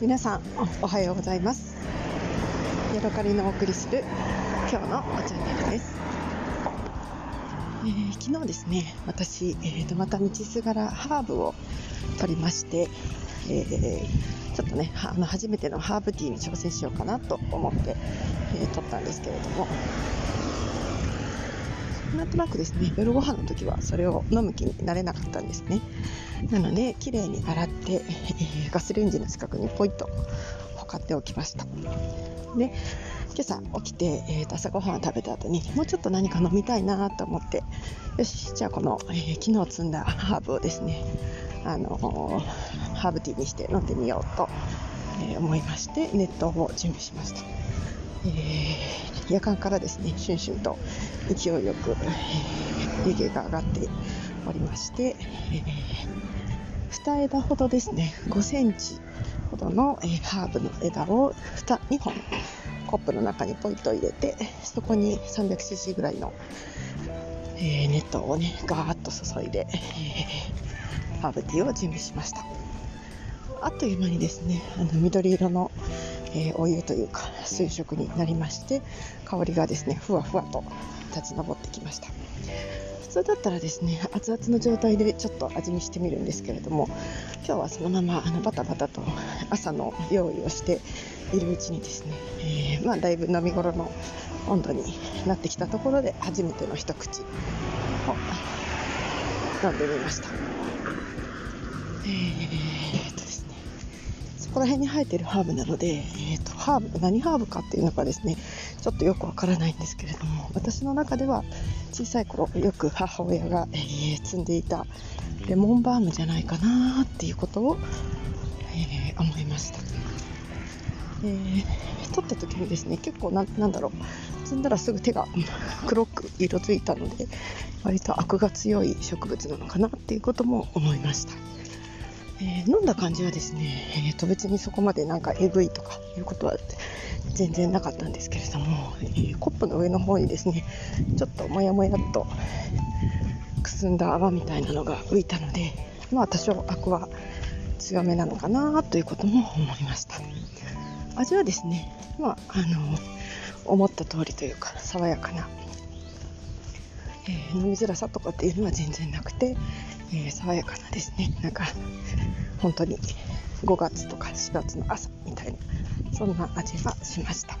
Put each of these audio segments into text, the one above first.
皆さんおはようございます。ヤドカリのお送りする今日のチャンネルです、えー、昨日ですね私、えーと、また道すがらハーブを取りまして、えー、ちょっとねあの初めてのハーブティーに挑戦しようかなと思って、えー、取ったんですけれどもなんとなくですね。夜ご飯の時はそれを飲む気になれなかったんですね。なので綺麗に洗って、えー、ガスレンジの近くにポイッとほかっておきました。で今朝起きて、えー、朝ごはんを食べた後にもうちょっと何か飲みたいなと思って。よしじゃあこの、えー、昨日摘んだハーブをですねあのー、ハーブティーにして飲んでみようと、え思いまして熱湯を準備しました、え夜間からですね、シュンシュンと勢いよく、え、湯気が上がっておりまして、えー、2枝ほどですね、5センチほどの、えー、ハーブの枝を 2, 2本コップの中にポイッと入れて、そこに 300cc ぐらいの、えー、熱湯をね、ガーッと注いで、えー、ハーブティーを準備しました。あっという間にですね、あの緑色のえー、お湯というか水色になりまして香りがですねふわふわと立ち上ってきました普通だったらですね熱々の状態でちょっと味見してみるんですけれども今日はそのままあのバタバタと朝の用意をしているうちにですね、えー、まあ、だいぶ飲み頃の温度になってきたところで初めての一口を飲んでみました。えーここら辺に生えてるハーブなので、えーと、ハーブ何ハーブかっていうのがですねちょっとよくわからないんですけれども私の中では小さい頃よく母親が、えー、積んでいたレモンバームじゃないかなっていうことを、えー、思いました、えー、取った時にですね結構ななんだろう積んだらすぐ手が黒く色づいたので割とアクが強い植物なのかなっていうことも思いました。えー、飲んだ感じはですね、えー、と別にそこまでなんかえぐいとかいうことは全然なかったんですけれども、えー、コップの上の方にですねちょっともやもやっとくすんだ泡みたいなのが浮いたのでまあ多少アクは強めなのかなということも思いました。味はですねまああの思った通りというか爽やかな、えー、飲みづらさとかっていうのは全然なくて、えー、爽やかなですね。なんか本当に5月とか4月の朝みたいなそんな味がしました。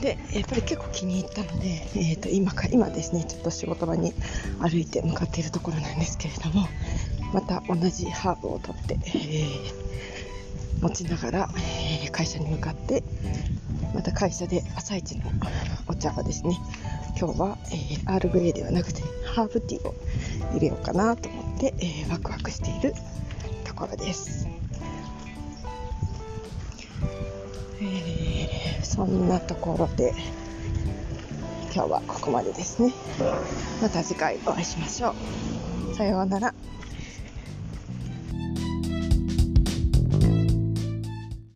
でやっぱり結構気に入ったので、えー、と今か今ですねちょっと仕事場に歩いて向かっているところなんですけれどもまた同じハーブを取って、えー、持ちながら、えー、会社に向かってまた会社で朝一のお茶はですね今日は、えー、アールグレイではなくてハーブティーを入れようかなと思って、えー、ワクワクしているところです、えー、そんなところで今日はここまでですね。また次回お会いしましょう。さようなら。